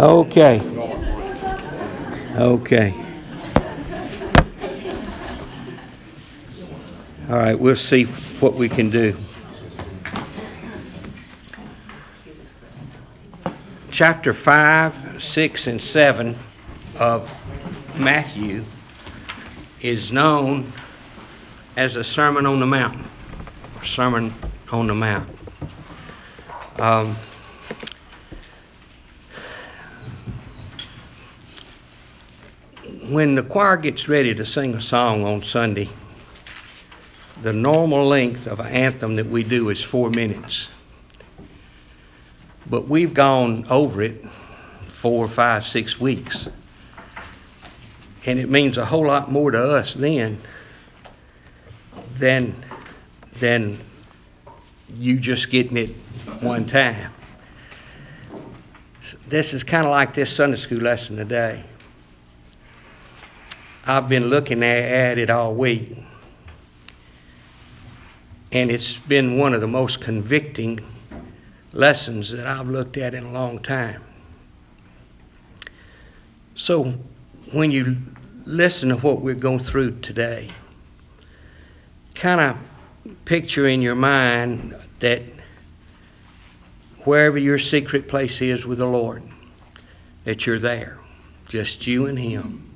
Okay. Okay. All right, we'll see what we can do. Chapter 5, 6, and 7 of Matthew is known as a Sermon on the Mount, Sermon on the Mount. Um, when the choir gets ready to sing a song on Sunday, the normal length of an anthem that we do is four minutes. But we've gone over it four, five, six weeks. And it means a whole lot more to us then than, than you just getting it one time. This is kind of like this Sunday school lesson today. I've been looking at it all week. And it's been one of the most convicting lessons that I've looked at in a long time. So, when you listen to what we're going through today, kind of picture in your mind that wherever your secret place is with the Lord, that you're there, just you and Him.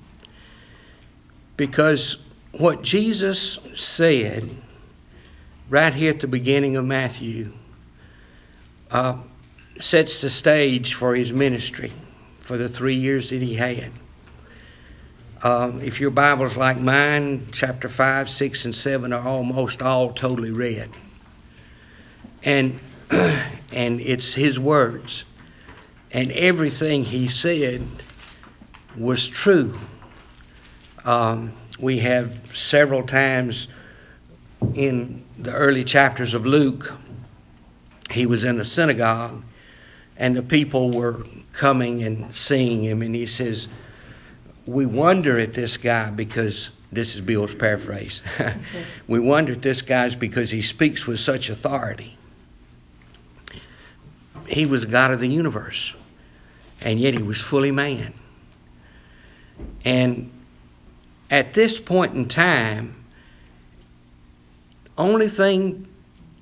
Because what Jesus said right here at the beginning of Matthew uh, sets the stage for his ministry for the three years that he had. Um, if your Bible's like mine, chapter 5, 6, and 7 are almost all totally red. And, and it's his words. And everything he said was true um, we have several times in the early chapters of Luke, he was in the synagogue and the people were coming and seeing him, and he says, We wonder at this guy because this is Bill's paraphrase. we wonder at this guy because he speaks with such authority. He was God of the universe, and yet he was fully man. And at this point in time, the only thing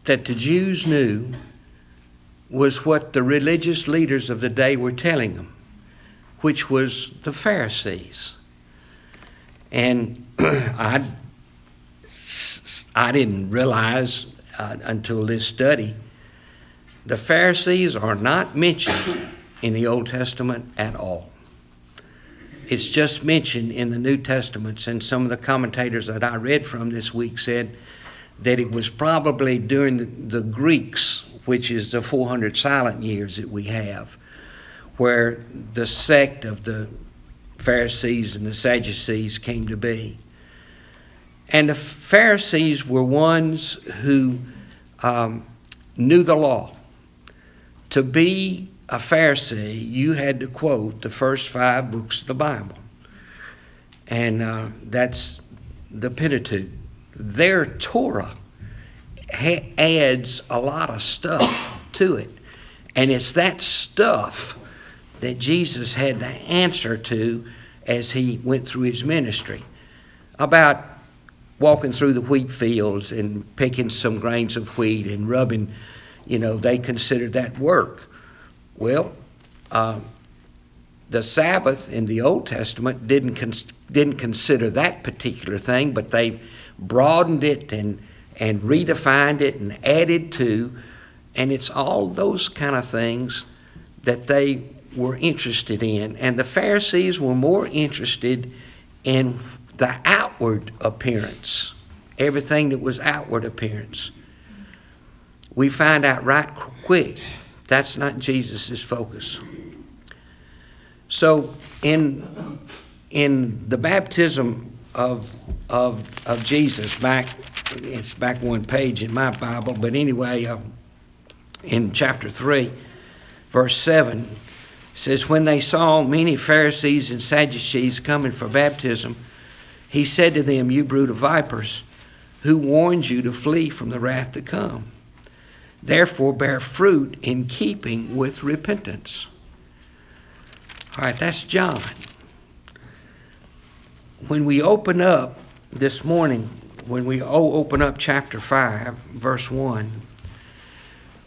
that the Jews knew was what the religious leaders of the day were telling them, which was the Pharisees. And I, I didn't realize uh, until this study, the Pharisees are not mentioned in the Old Testament at all. It's just mentioned in the New Testaments, and some of the commentators that I read from this week said that it was probably during the, the Greeks, which is the 400 silent years that we have, where the sect of the Pharisees and the Sadducees came to be. And the Pharisees were ones who um, knew the law. To be a Pharisee, you had to quote the first five books of the Bible. And uh, that's the Pentateuch. Their Torah ha- adds a lot of stuff to it. And it's that stuff that Jesus had to answer to as he went through his ministry. About walking through the wheat fields and picking some grains of wheat and rubbing, you know, they considered that work. Well, uh, the Sabbath in the Old Testament didn't didn't consider that particular thing, but they broadened it and and redefined it and added to, and it's all those kind of things that they were interested in, and the Pharisees were more interested in the outward appearance, everything that was outward appearance. We find out right quick that's not Jesus' focus. So in in the baptism of of of Jesus back it's back one page in my Bible, but anyway, uh, in chapter three, verse seven says, when they saw many Pharisees and Sadducees coming for baptism, he said to them, "You brood of vipers, who warned you to flee from the wrath to come?" Therefore, bear fruit in keeping with repentance. All right, that's John. When we open up this morning, when we open up chapter 5, verse 1,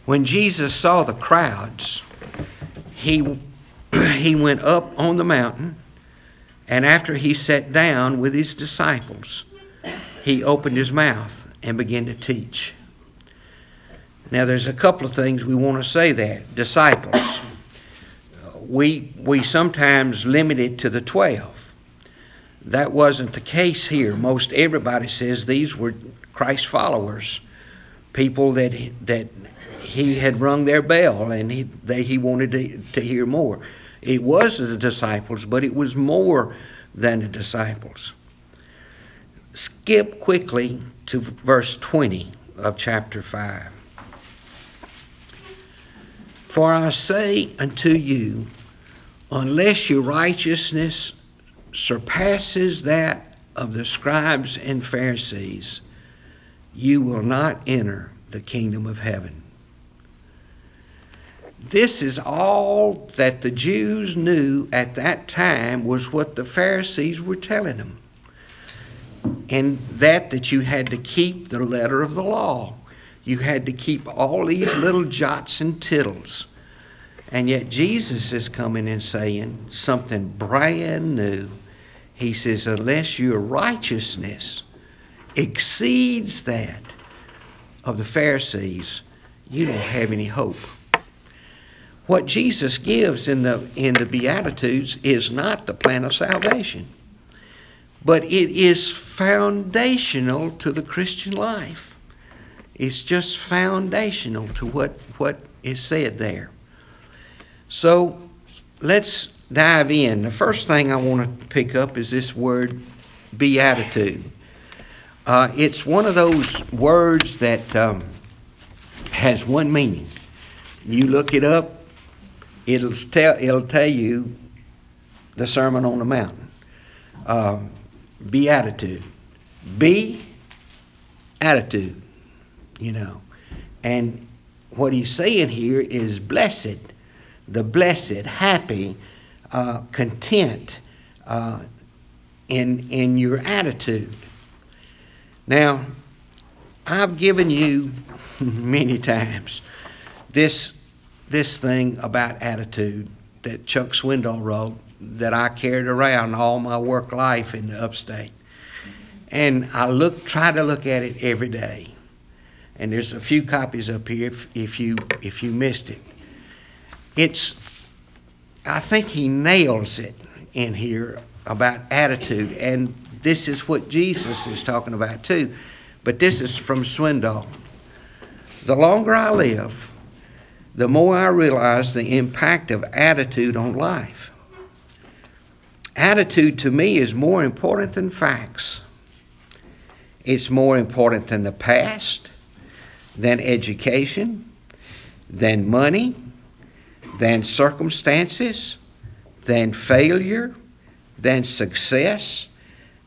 when Jesus saw the crowds, he, he went up on the mountain, and after he sat down with his disciples, he opened his mouth and began to teach. Now, there's a couple of things we want to say there. Disciples we, we sometimes limit it to the 12. That wasn't the case here. Most everybody says these were Christ followers, people that, that he had rung their bell and he, they, he wanted to, to hear more. It was the disciples, but it was more than the disciples. Skip quickly to verse 20 of chapter 5. For I say unto you, unless your righteousness surpasses that of the scribes and Pharisees, you will not enter the kingdom of heaven. This is all that the Jews knew at that time was what the Pharisees were telling them. And that that you had to keep the letter of the law. You had to keep all these little jots and tittles. And yet Jesus is coming and saying something brand new. He says, unless your righteousness exceeds that of the Pharisees, you don't have any hope. What Jesus gives in the in the Beatitudes is not the plan of salvation, but it is foundational to the Christian life. It's just foundational to what, what is said there. So let's dive in. The first thing I want to pick up is this word beatitude. Uh, it's one of those words that um, has one meaning. You look it up, it'll tell it'll tell you the Sermon on the Mount. Um, beatitude, be attitude, you know, and what he's saying here is blessed the blessed, happy, uh, content uh, in in your attitude. Now, I've given you many times this this thing about attitude that Chuck Swindoll wrote that I carried around all my work life in the upstate. And I look try to look at it every day. And there's a few copies up here if, if you if you missed it it's I think he nails it in here about attitude, and this is what Jesus is talking about too. But this is from Swindoll. The longer I live, the more I realize the impact of attitude on life. Attitude to me is more important than facts. It's more important than the past, than education, than money, than circumstances, than failure, than success,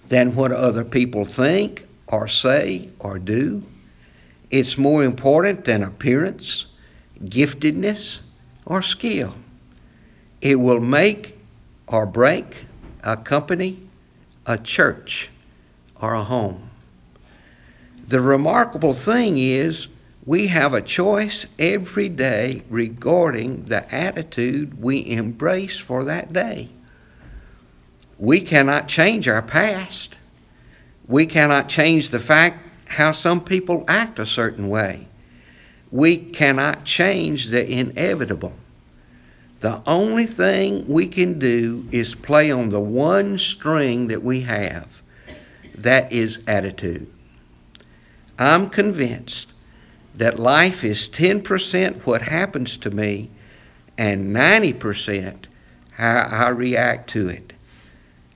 than what other people think or say or do. It's more important than appearance, giftedness, or skill. It will make or break a company, a church, or a home. The remarkable thing is we have a choice every day regarding the attitude we embrace for that day. We cannot change our past. We cannot change the fact how some people act a certain way. We cannot change the inevitable. The only thing we can do is play on the one string that we have that is attitude. I'm convinced that life is 10% what happens to me and 90% how I react to it.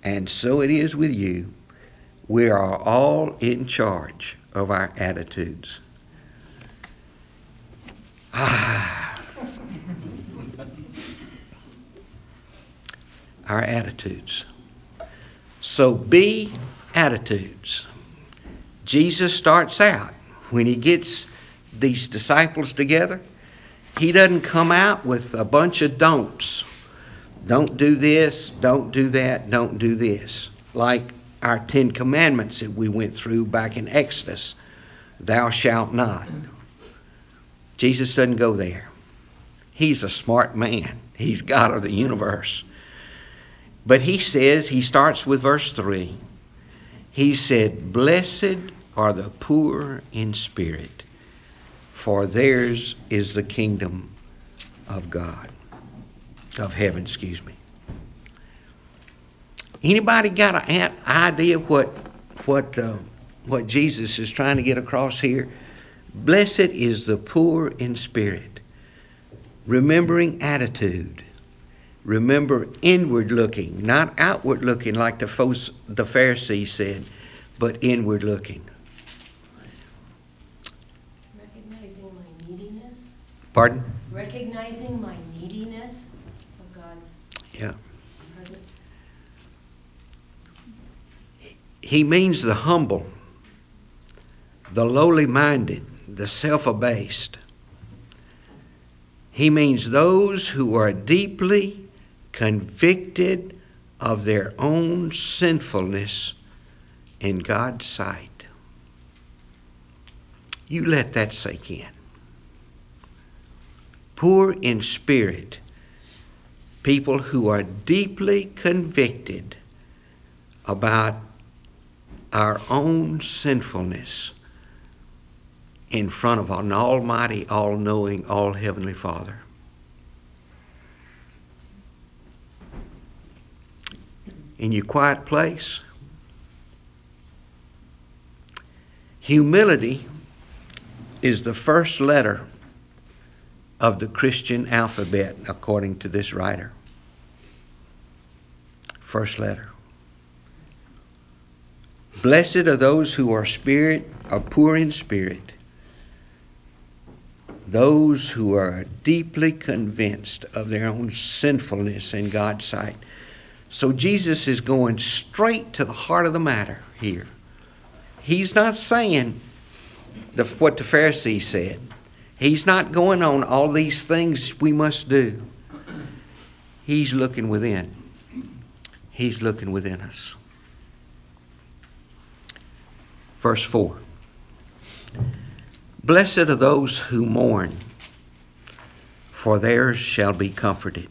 And so it is with you. We are all in charge of our attitudes. Ah. our attitudes. So be attitudes. Jesus starts out when he gets these disciples together, he doesn't come out with a bunch of don'ts. Don't do this, don't do that, don't do this. Like our Ten Commandments that we went through back in Exodus Thou shalt not. Jesus doesn't go there. He's a smart man, He's God of the universe. But He says, He starts with verse 3. He said, Blessed are the poor in spirit, for theirs is the kingdom of God of heaven, excuse me. Anybody got an idea what what uh, what Jesus is trying to get across here? Blessed is the poor in spirit, remembering attitude. Remember inward looking, not outward looking like the, the Pharisees said, but inward looking. Recognizing my neediness. Pardon? Recognizing my neediness of God's yeah. He means the humble, the lowly minded, the self abased. He means those who are deeply convicted of their own sinfulness in God's sight. You let that sink in. Poor in spirit people who are deeply convicted about our own sinfulness in front of an almighty, all knowing, all heavenly Father. In your quiet place, humility is the first letter of the Christian alphabet, according to this writer. First letter. Blessed are those who are spirit are poor in spirit, those who are deeply convinced of their own sinfulness in God's sight. So Jesus is going straight to the heart of the matter here. He's not saying the, what the Pharisees said. He's not going on all these things we must do. He's looking within. He's looking within us. Verse 4 Blessed are those who mourn, for theirs shall be comforted.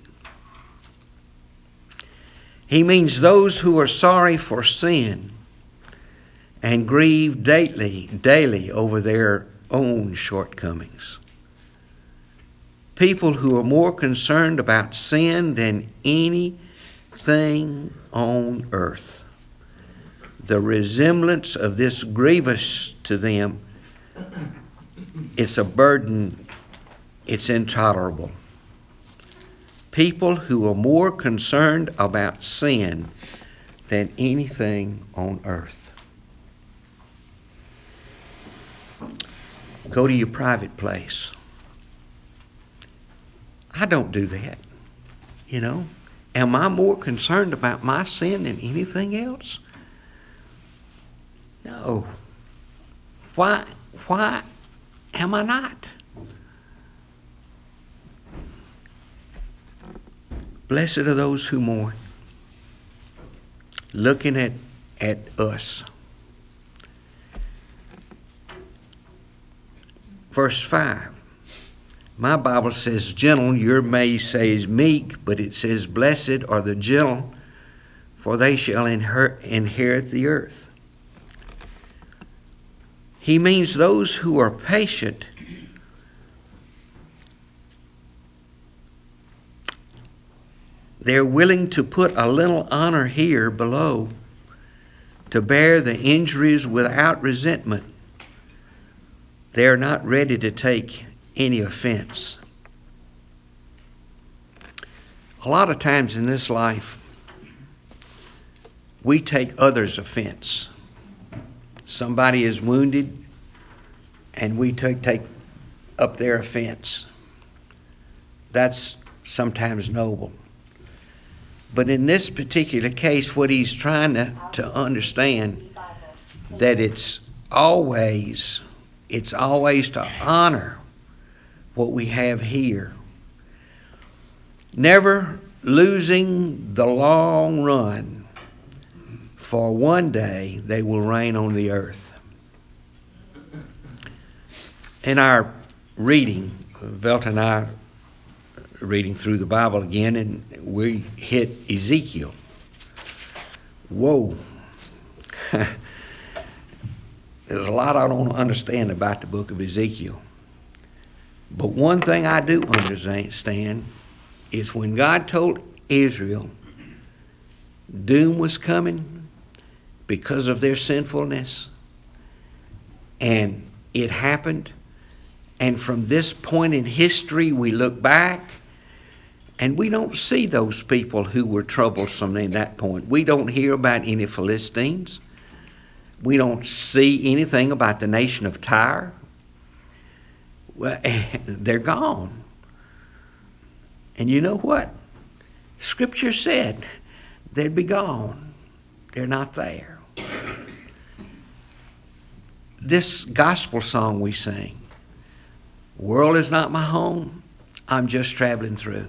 He means those who are sorry for sin and grieve daily, daily over their own shortcomings people who are more concerned about sin than anything on earth. The resemblance of this grievous to them, it's a burden, it's intolerable. People who are more concerned about sin than anything on earth. Go to your private place. I don't do that. You know? Am I more concerned about my sin than anything else? No. Why why am I not? Blessed are those who mourn. Looking at, at us. Verse 5 my Bible says gentle, your may says meek, but it says blessed are the gentle, for they shall inherit the earth. He means those who are patient. They're willing to put a little honor here below to bear the injuries without resentment. They're not ready to take any offense. A lot of times in this life, we take others' offense. Somebody is wounded, and we take, take up their offense. That's sometimes noble. But in this particular case, what he's trying to, to understand that it's always it's always to honor what we have here. Never losing the long run, for one day they will reign on the earth. In our reading, Velt and I reading through the Bible again, and we hit Ezekiel. Whoa. There's a lot I don't understand about the book of Ezekiel. But one thing I do understand is when God told Israel doom was coming because of their sinfulness, and it happened. And from this point in history, we look back and we don't see those people who were troublesome in that point. We don't hear about any Philistines. We don't see anything about the nation of Tyre. Well, they're gone. And you know what? Scripture said they'd be gone. They're not there. This gospel song we sing, World is not my home, I'm just traveling through.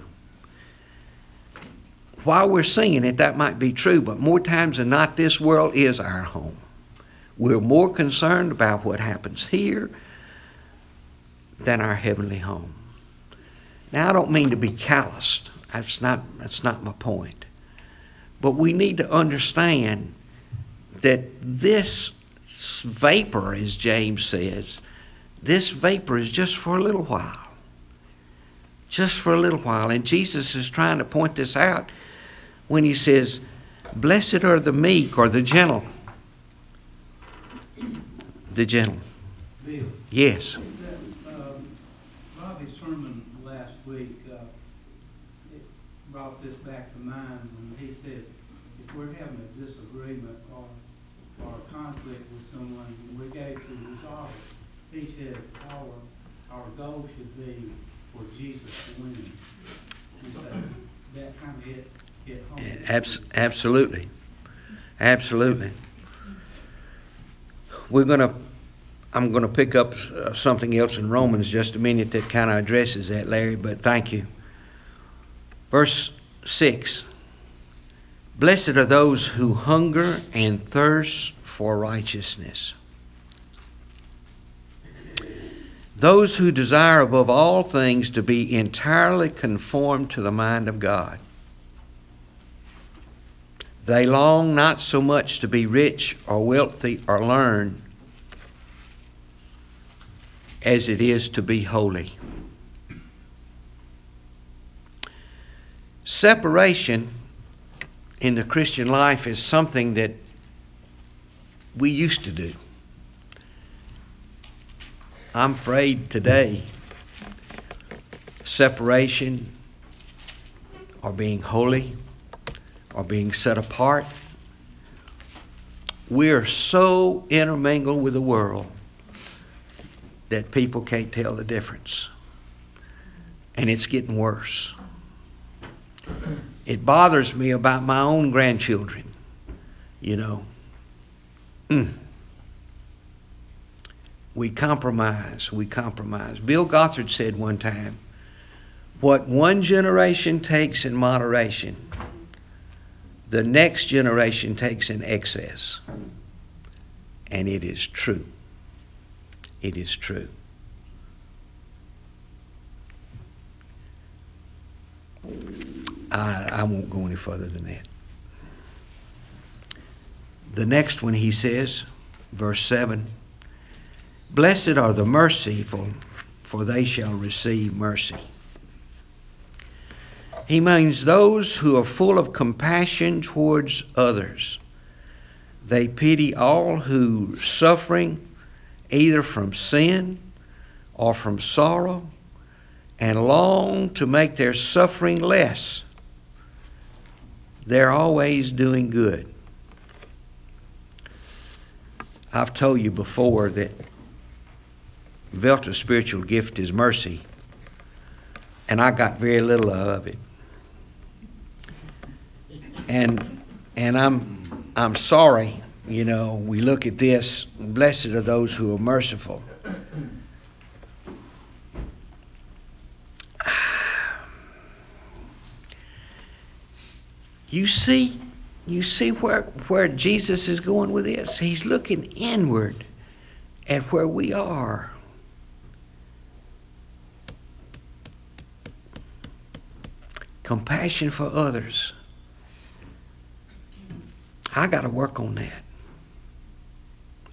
While we're singing it, that might be true, but more times than not, this world is our home. We're more concerned about what happens here than our heavenly home. Now, I don't mean to be calloused. That's not, that's not my point. But we need to understand that this vapor, as James says, this vapor is just for a little while. Just for a little while. And Jesus is trying to point this out when he says, Blessed are the meek or the gentle the gentle. Yes. That, um, Bobby's sermon last week, uh, it brought this back to mind when he said, if we're having a disagreement or, or a conflict with someone, and we go to resolve it, he said, our, our goal should be for Jesus to win. And so that kind of hit, hit home. Abs- absolutely. Absolutely we're going to I'm going to pick up uh, something else in Romans just a minute that kind of addresses that, Larry, but thank you. Verse 6 Blessed are those who hunger and thirst for righteousness. Those who desire above all things to be entirely conformed to the mind of God. They long not so much to be rich or wealthy or learned as it is to be holy. Separation in the Christian life is something that we used to do. I'm afraid today separation or being holy or being set apart. We are so intermingled with the world that people can't tell the difference. And it's getting worse. It bothers me about my own grandchildren, you know. Mm. We compromise, we compromise. Bill Gothard said one time, what one generation takes in moderation, the next generation takes in excess. And it is true. It is true. I, I won't go any further than that. The next one he says, verse 7 Blessed are the merciful, for they shall receive mercy. He means those who are full of compassion towards others. They pity all who suffering either from sin or from sorrow and long to make their suffering less. They're always doing good. I've told you before that Velta's spiritual gift is mercy, and I got very little of it and and I'm I'm sorry. You know, we look at this. Blessed are those who are merciful. You see, you see where where Jesus is going with this. He's looking inward at where we are. Compassion for others. I got to work on that.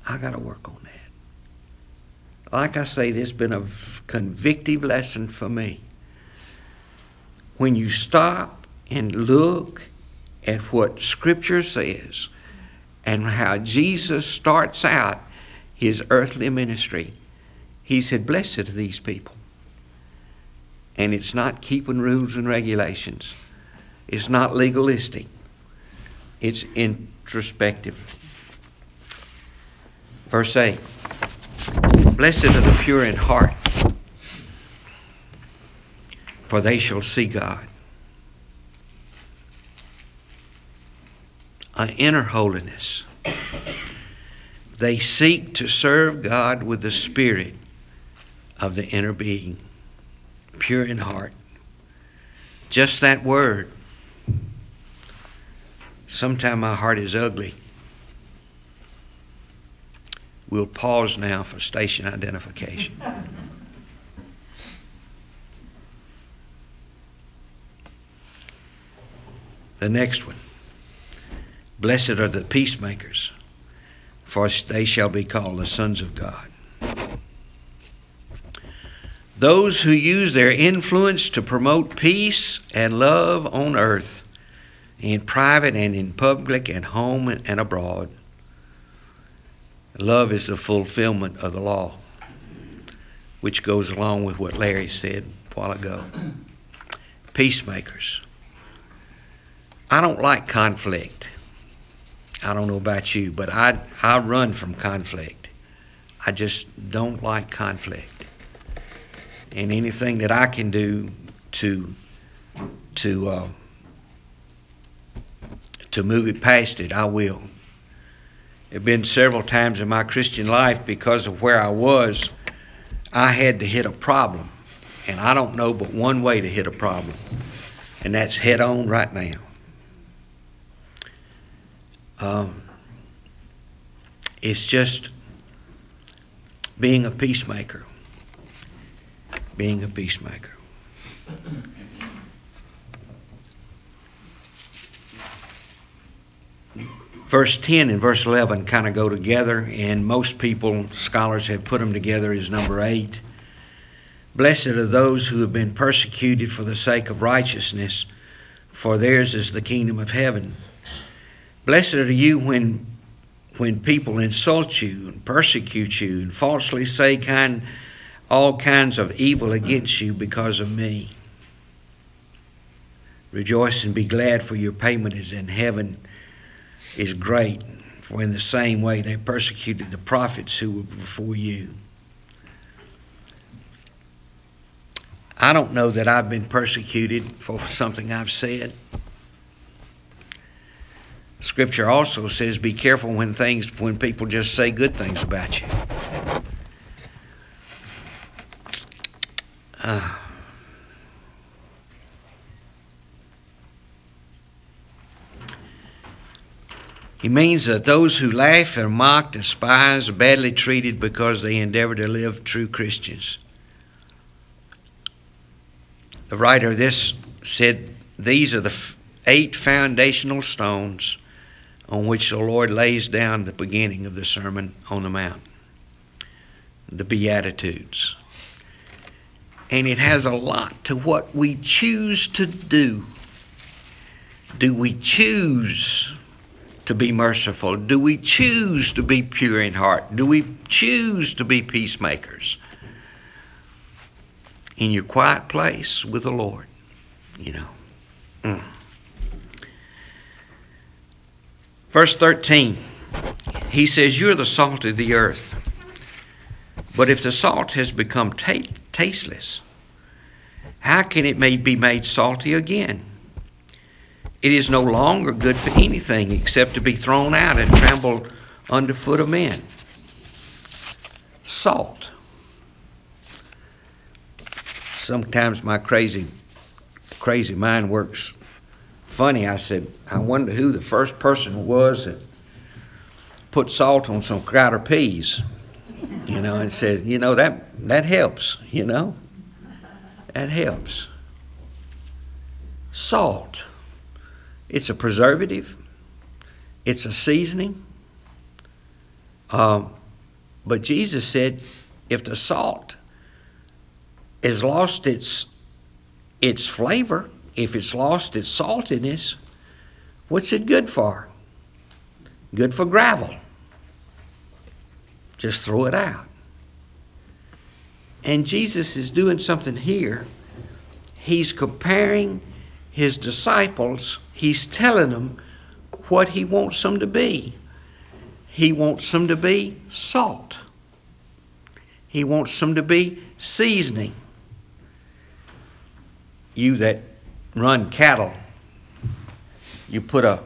I got to work on that. Like I say, this has been a convictive lesson for me. When you stop and look at what Scripture says and how Jesus starts out his earthly ministry, he said, Blessed are these people. And it's not keeping rules and regulations, it's not legalistic, it's introspective. Verse 8 Blessed are the pure in heart, for they shall see God. An inner holiness. They seek to serve God with the spirit of the inner being, pure in heart. Just that word. Sometimes my heart is ugly. We'll pause now for station identification. the next one. Blessed are the peacemakers, for they shall be called the sons of God. Those who use their influence to promote peace and love on earth, in private and in public, and home and abroad. Love is the fulfillment of the law, which goes along with what Larry said a while ago. Peacemakers. I don't like conflict. I don't know about you, but I I run from conflict. I just don't like conflict. And anything that I can do to to uh, to move it past it, I will. There have been several times in my Christian life because of where I was, I had to hit a problem. And I don't know but one way to hit a problem, and that's head on right now. Um, it's just being a peacemaker. Being a peacemaker. Verse 10 and verse 11 kind of go together, and most people, scholars, have put them together as number 8. Blessed are those who have been persecuted for the sake of righteousness, for theirs is the kingdom of heaven. Blessed are you when when people insult you and persecute you and falsely say kind all kinds of evil against you because of me. Rejoice and be glad, for your payment is in heaven is great. For in the same way they persecuted the prophets who were before you. I don't know that I've been persecuted for something I've said. Scripture also says, "Be careful when things when people just say good things about you." Uh, he means that those who laugh are mocked and mock, despise, are badly treated because they endeavor to live true Christians. The writer of this said, These are the eight foundational stones on which the Lord lays down the beginning of the Sermon on the Mount, the Beatitudes. And it has a lot to what we choose to do. Do we choose to be merciful? Do we choose to be pure in heart? Do we choose to be peacemakers? In your quiet place with the Lord, you know. Mm. Verse 13, he says, You're the salt of the earth. But if the salt has become t- tasteless, how can it may be made salty again? It is no longer good for anything except to be thrown out and trampled underfoot of men. Salt. Sometimes my crazy, crazy mind works funny. I said, I wonder who the first person was that put salt on some Crowder peas. You know, and says, you know, that that helps, you know. That helps. Salt. It's a preservative. It's a seasoning. Um, but Jesus said, if the salt has lost its its flavor, if it's lost its saltiness, what's it good for? Good for gravel. Just throw it out. And Jesus is doing something here. He's comparing his disciples, he's telling them what he wants them to be. He wants them to be salt. He wants them to be seasoning. You that run cattle, you put a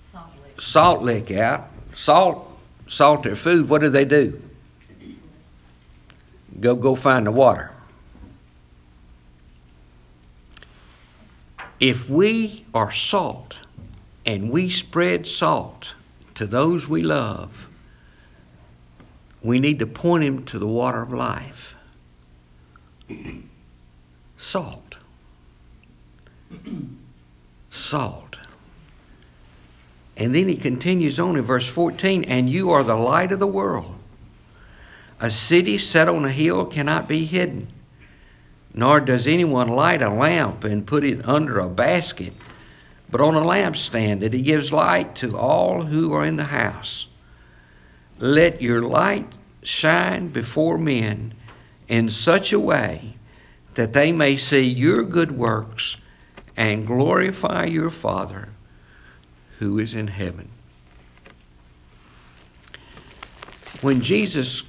Salt lick. salt lick out, salt salt their food, what do they do? Go go find the water. If we are salt and we spread salt to those we love, we need to point him to the water of life. Salt. Salt. And then he continues on in verse 14, and you are the light of the world. A city set on a hill cannot be hidden, nor does anyone light a lamp and put it under a basket, but on a lampstand that it gives light to all who are in the house. Let your light shine before men in such a way that they may see your good works and glorify your Father who is in heaven. When Jesus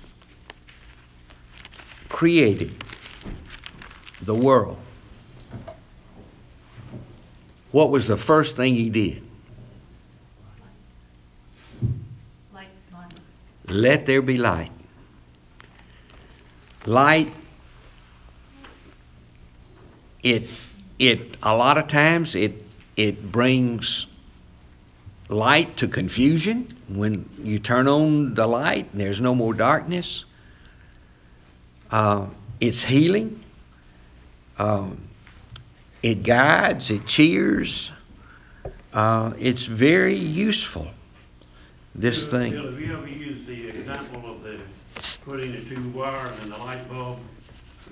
created the world, what was the first thing he did? Let there be light. Light it it a lot of times it it brings light to confusion when you turn on the light and there's no more darkness. Uh, it's healing. Um, it guides. It cheers. Uh, it's very useful. This Bill, thing. Bill, have you ever used the example of the putting the two wire and the light bulb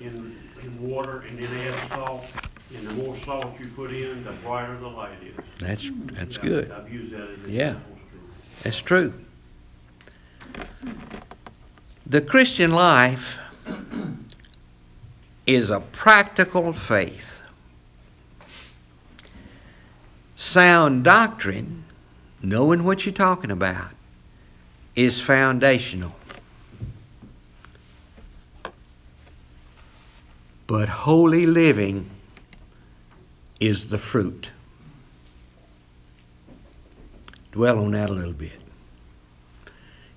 in, in water and then add salt? And the more salt you put in, the brighter the light is. That's that's Yeah, good. I've used that as Yeah. That's true. The Christian life is a practical faith. Sound doctrine, knowing what you're talking about, is foundational. But holy living is the fruit. Dwell on that a little bit.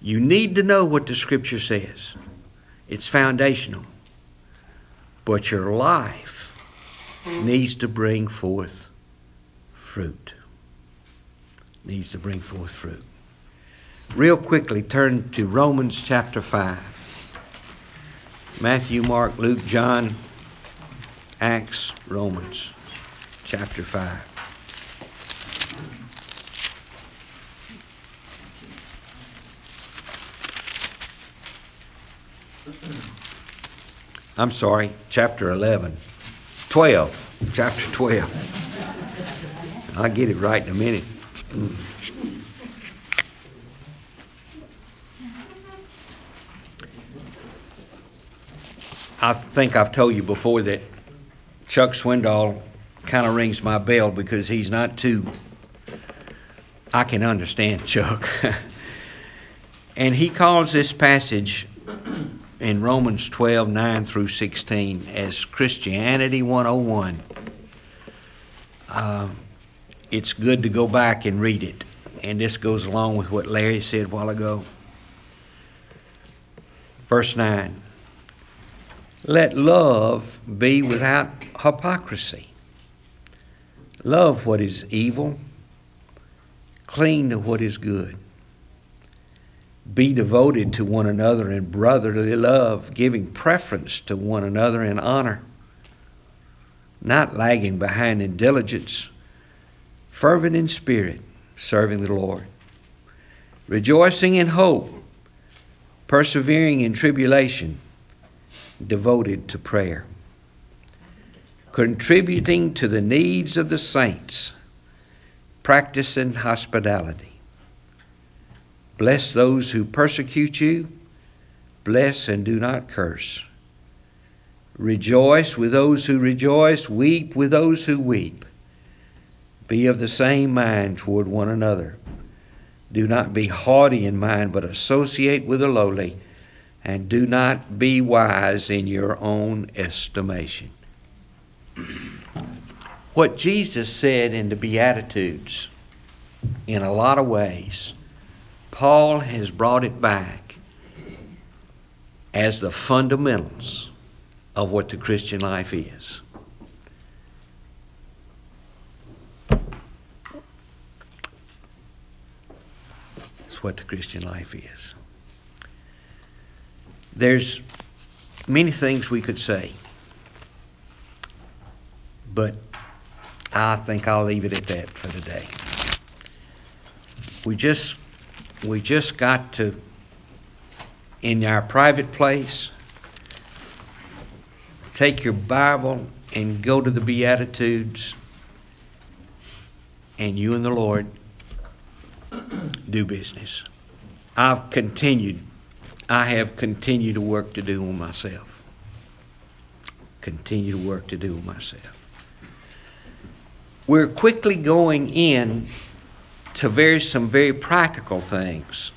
You need to know what the Scripture says, it's foundational. But your life needs to bring forth fruit. Needs to bring forth fruit. Real quickly, turn to Romans chapter 5. Matthew, Mark, Luke, John, Acts, Romans chapter 5. I'm sorry, chapter 11. 12. Chapter 12. I'll get it right in a minute. I think I've told you before that Chuck Swindoll kind of rings my bell because he's not too. I can understand Chuck. and he calls this passage in Romans 12 9 through 16 as Christianity 101. Uh, it's good to go back and read it. And this goes along with what Larry said a while ago. Verse 9 Let love be without hypocrisy. Love what is evil. Cling to what is good. Be devoted to one another in brotherly love, giving preference to one another in honor. Not lagging behind in diligence, fervent in spirit, serving the Lord. Rejoicing in hope, persevering in tribulation, devoted to prayer contributing to the needs of the saints, practicing hospitality. Bless those who persecute you, bless and do not curse. Rejoice with those who rejoice, weep with those who weep. Be of the same mind toward one another. Do not be haughty in mind, but associate with the lowly, and do not be wise in your own estimation. What Jesus said in the Beatitudes, in a lot of ways, Paul has brought it back as the fundamentals of what the Christian life is. It's what the Christian life is. There's many things we could say but I think I'll leave it at that for today. We just we just got to in our private place take your Bible and go to the Beatitudes and you and the Lord do business. I've continued I have continued to work to do on myself. Continue to work to do on myself we're quickly going in to very some very practical things.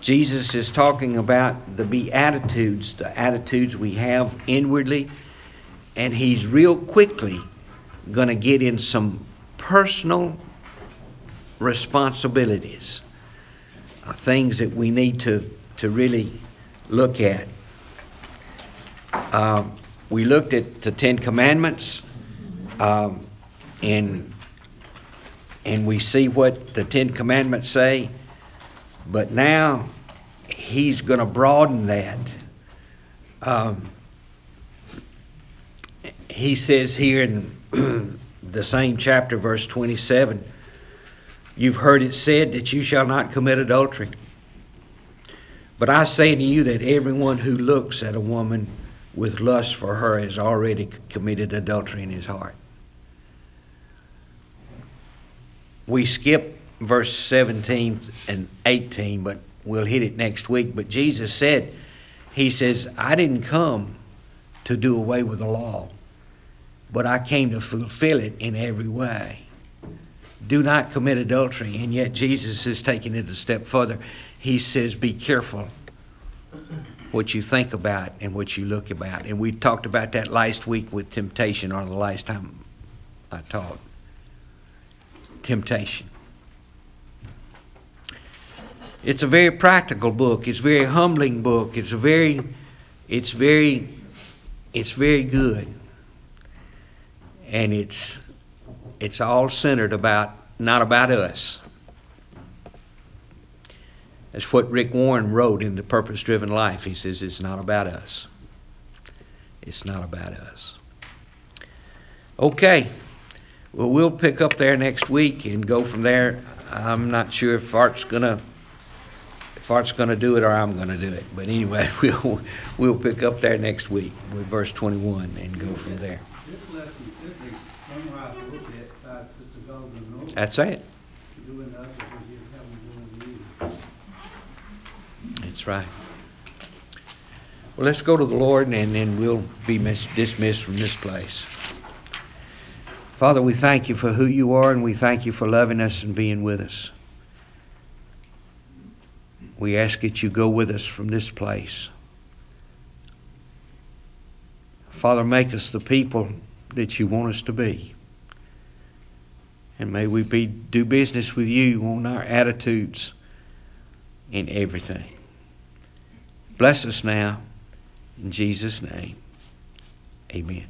Jesus is talking about the beatitudes, the attitudes we have inwardly, and he's real quickly going to get in some personal responsibilities, uh, things that we need to to really look at. Uh, we looked at the Ten Commandments. Um, and and we see what the Ten Commandments say, but now he's going to broaden that. Um, he says here in the same chapter, verse 27, you've heard it said that you shall not commit adultery. But I say to you that everyone who looks at a woman with lust for her has already committed adultery in his heart. We skip verse 17 and 18, but we'll hit it next week. But Jesus said, He says, I didn't come to do away with the law, but I came to fulfill it in every way. Do not commit adultery. And yet Jesus is taking it a step further. He says, Be careful what you think about and what you look about. And we talked about that last week with temptation, or the last time I taught temptation. It's a very practical book. It's a very humbling book. It's a very it's very it's very good. And it's it's all centered about not about us. That's what Rick Warren wrote in The Purpose Driven Life. He says it's not about us. It's not about us. Okay. Well, we'll pick up there next week and go from there. I'm not sure if Art's gonna if Art's gonna do it or I'm gonna do it. But anyway, we'll we'll pick up there next week with verse 21 and go from there. This lesson should be summarized a little bit by Sister Golden Note. That's it. Doing others as you have them doing you. That's right. Well, let's go to the Lord and then we'll be mis- dismissed from this place. Father, we thank you for who you are and we thank you for loving us and being with us. We ask that you go with us from this place. Father, make us the people that you want us to be. And may we be, do business with you on our attitudes in everything. Bless us now. In Jesus' name, amen.